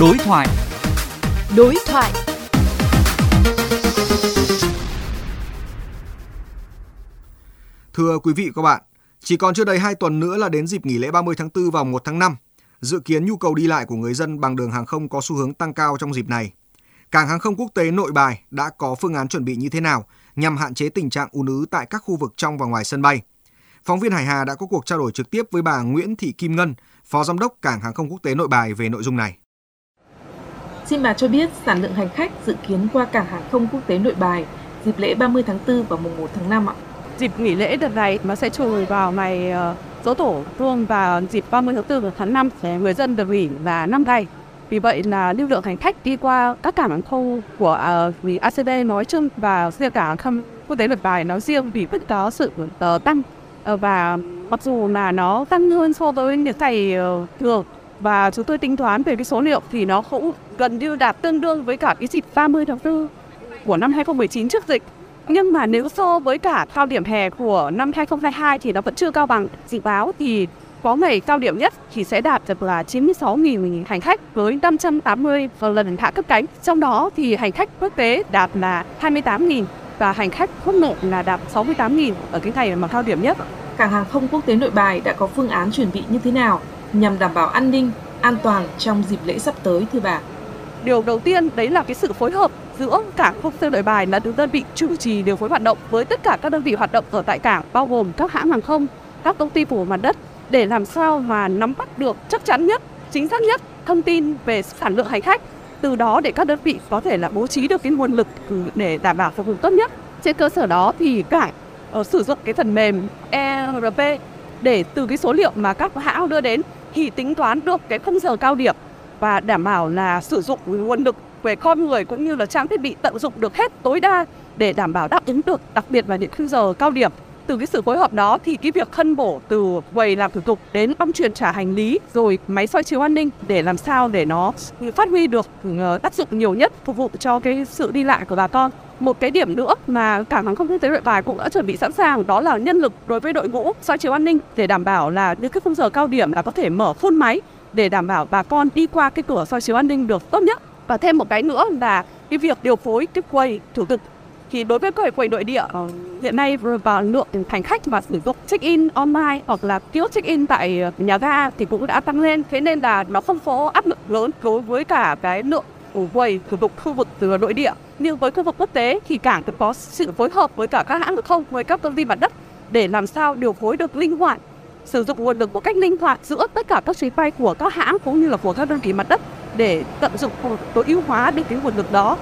Đối thoại. Đối thoại. Thưa quý vị và các bạn, chỉ còn chưa đầy 2 tuần nữa là đến dịp nghỉ lễ 30 tháng 4 vào 1 tháng 5. Dự kiến nhu cầu đi lại của người dân bằng đường hàng không có xu hướng tăng cao trong dịp này. Cảng hàng không quốc tế Nội Bài đã có phương án chuẩn bị như thế nào nhằm hạn chế tình trạng ùn ứ tại các khu vực trong và ngoài sân bay. Phóng viên Hải Hà đã có cuộc trao đổi trực tiếp với bà Nguyễn Thị Kim Ngân, Phó Giám đốc Cảng hàng không quốc tế Nội Bài về nội dung này. Xin bà cho biết sản lượng hành khách dự kiến qua Cảng hàng không quốc tế Nội Bài dịp lễ 30 tháng 4 và mùng 1 tháng 5 ạ. Dịp nghỉ lễ đợt này nó sẽ trùng vào ngày ờ, dỗ tổ Hương và dịp 30 tháng 4 và tháng 5 để người dân được nghỉ là 5 ngày. Vì vậy là lưu lượng hành khách đi qua các cảng hàng không của ờ, uh, ACB nói chung và riêng cảng hàng không quốc tế Nội Bài nói riêng vì vẫn có sự uh, tăng uh, và mặc dù là nó tăng hơn so với những ngày uh, thường và chúng tôi tính toán về cái số liệu thì nó cũng gần như đạt tương đương với cả cái dịp 30 tháng 4 của năm 2019 trước dịch. Nhưng mà nếu so với cả cao điểm hè của năm 2022 thì nó vẫn chưa cao bằng. Dự báo thì có ngày cao điểm nhất thì sẽ đạt được là 96.000 hành khách với 580 lần hạ cất cánh. Trong đó thì hành khách quốc tế đạt là 28.000 và hành khách quốc nội là đạt 68.000 ở cái ngày mà cao điểm nhất. Cảng hàng không quốc tế Nội Bài đã có phương án chuẩn bị như thế nào nhằm đảm bảo an ninh, an toàn trong dịp lễ sắp tới thưa bà? Điều đầu tiên đấy là cái sự phối hợp giữa cảng không sân tế Nội Bài là đơn vị chủ trì điều phối hoạt động với tất cả các đơn vị hoạt động ở tại cảng bao gồm các hãng hàng không, các công ty phủ mặt đất để làm sao mà nắm bắt được chắc chắn nhất, chính xác nhất thông tin về sản lượng hành khách. Từ đó để các đơn vị có thể là bố trí được cái nguồn lực để đảm bảo phục vụ tốt nhất. Trên cơ sở đó thì cảng uh, sử dụng cái phần mềm ERP để từ cái số liệu mà các hãng đưa đến, thì tính toán được cái khung giờ cao điểm và đảm bảo là sử dụng nguồn lực về con người cũng như là trang thiết bị tận dụng được hết tối đa để đảm bảo đáp ứng được đặc biệt là những khung giờ cao điểm. Từ cái sự phối hợp đó thì cái việc phân bổ từ quầy làm thủ tục đến băng truyền trả hành lý rồi máy soi chiếu an ninh để làm sao để nó phát huy được ừ, tác dụng nhiều nhất, phục vụ cho cái sự đi lại của bà con một cái điểm nữa mà cảng hàng không quốc tế nội bài cũng đã chuẩn bị sẵn sàng, đó là nhân lực đối với đội ngũ soi chiếu an ninh để đảm bảo là những cái khung giờ cao điểm là có thể mở phun máy để đảm bảo bà con đi qua cái cửa soi chiếu an ninh được tốt nhất. Và thêm một cái nữa là cái việc điều phối cái quầy thủ tục. Thì đối với quầy quầy nội địa ờ, hiện nay vào lượng hành khách mà sử dụng check in online hoặc là kiosk check in tại nhà ga thì cũng đã tăng lên. Thế nên là nó không có áp lực lớn đối với cả cái lượng quầy thủ tục khu vực từ nội địa nhưng với khu vực quốc tế thì cảng cũng có sự phối hợp với cả các hãng hàng không với các công ty mặt đất để làm sao điều phối được linh hoạt sử dụng nguồn lực một cách linh hoạt giữa tất cả các chuyến bay của các hãng cũng như là của các đơn vị mặt đất để tận dụng tối ưu hóa được cái nguồn lực đó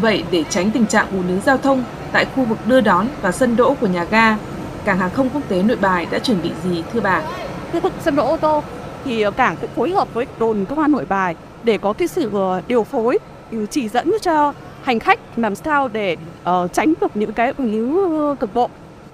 Vậy để tránh tình trạng ùn ứ giao thông tại khu vực đưa đón và sân đỗ của nhà ga, cảng hàng không quốc tế Nội Bài đã chuẩn bị gì thưa bà? Khu vực sân đỗ ô tô thì cảng cũng phối hợp với đồn công an Nội Bài để có cái sự ờ, điều phối ừ, chỉ dẫn cho hành khách làm sao để uh, tránh được những cái ùn ứ cực độ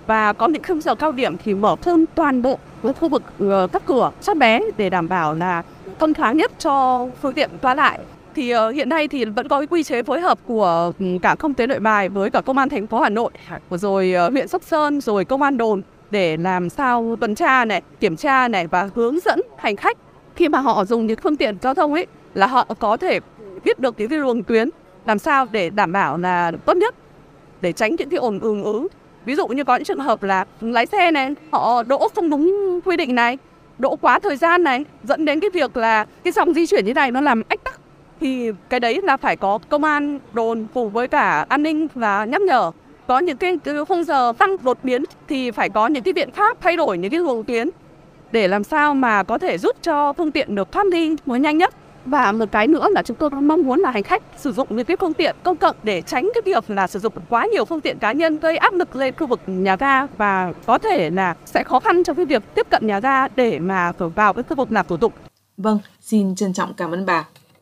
và có những khung giờ cao điểm thì mở thêm toàn bộ với khu vực uh, các cửa sát bé để đảm bảo là thông thoáng nhất cho phương tiện qua lại. Thì uh, hiện nay thì vẫn có cái quy chế phối hợp của ừ, cả không tế nội bài với cả công an thành phố Hà Nội rồi uh, huyện Sóc Sơn rồi công an đồn để làm sao tuần tra này, kiểm tra này và hướng dẫn hành khách. Khi mà họ dùng những phương tiện giao thông ấy là họ có thể biết được những cái luồng tuyến, làm sao để đảm bảo là tốt nhất, để tránh những cái ồn ứ ứ ví dụ như có những trường hợp là lái xe này, họ đỗ không đúng quy định này, đỗ quá thời gian này, dẫn đến cái việc là cái dòng di chuyển như này nó làm ách tắc. Thì cái đấy là phải có công an đồn cùng với cả an ninh và nhắc nhở có những cái, cái khung giờ tăng đột biến thì phải có những cái biện pháp thay đổi những cái luồng tuyến để làm sao mà có thể giúp cho phương tiện được thoát đi mới nhanh nhất và một cái nữa là chúng tôi mong muốn là hành khách sử dụng những cái phương tiện công cộng để tránh cái việc là sử dụng quá nhiều phương tiện cá nhân gây áp lực lên khu vực nhà ga và có thể là sẽ khó khăn trong cái việc tiếp cận nhà ga để mà vào cái khu vực làm thủ tục. Vâng, xin trân trọng cảm ơn bà.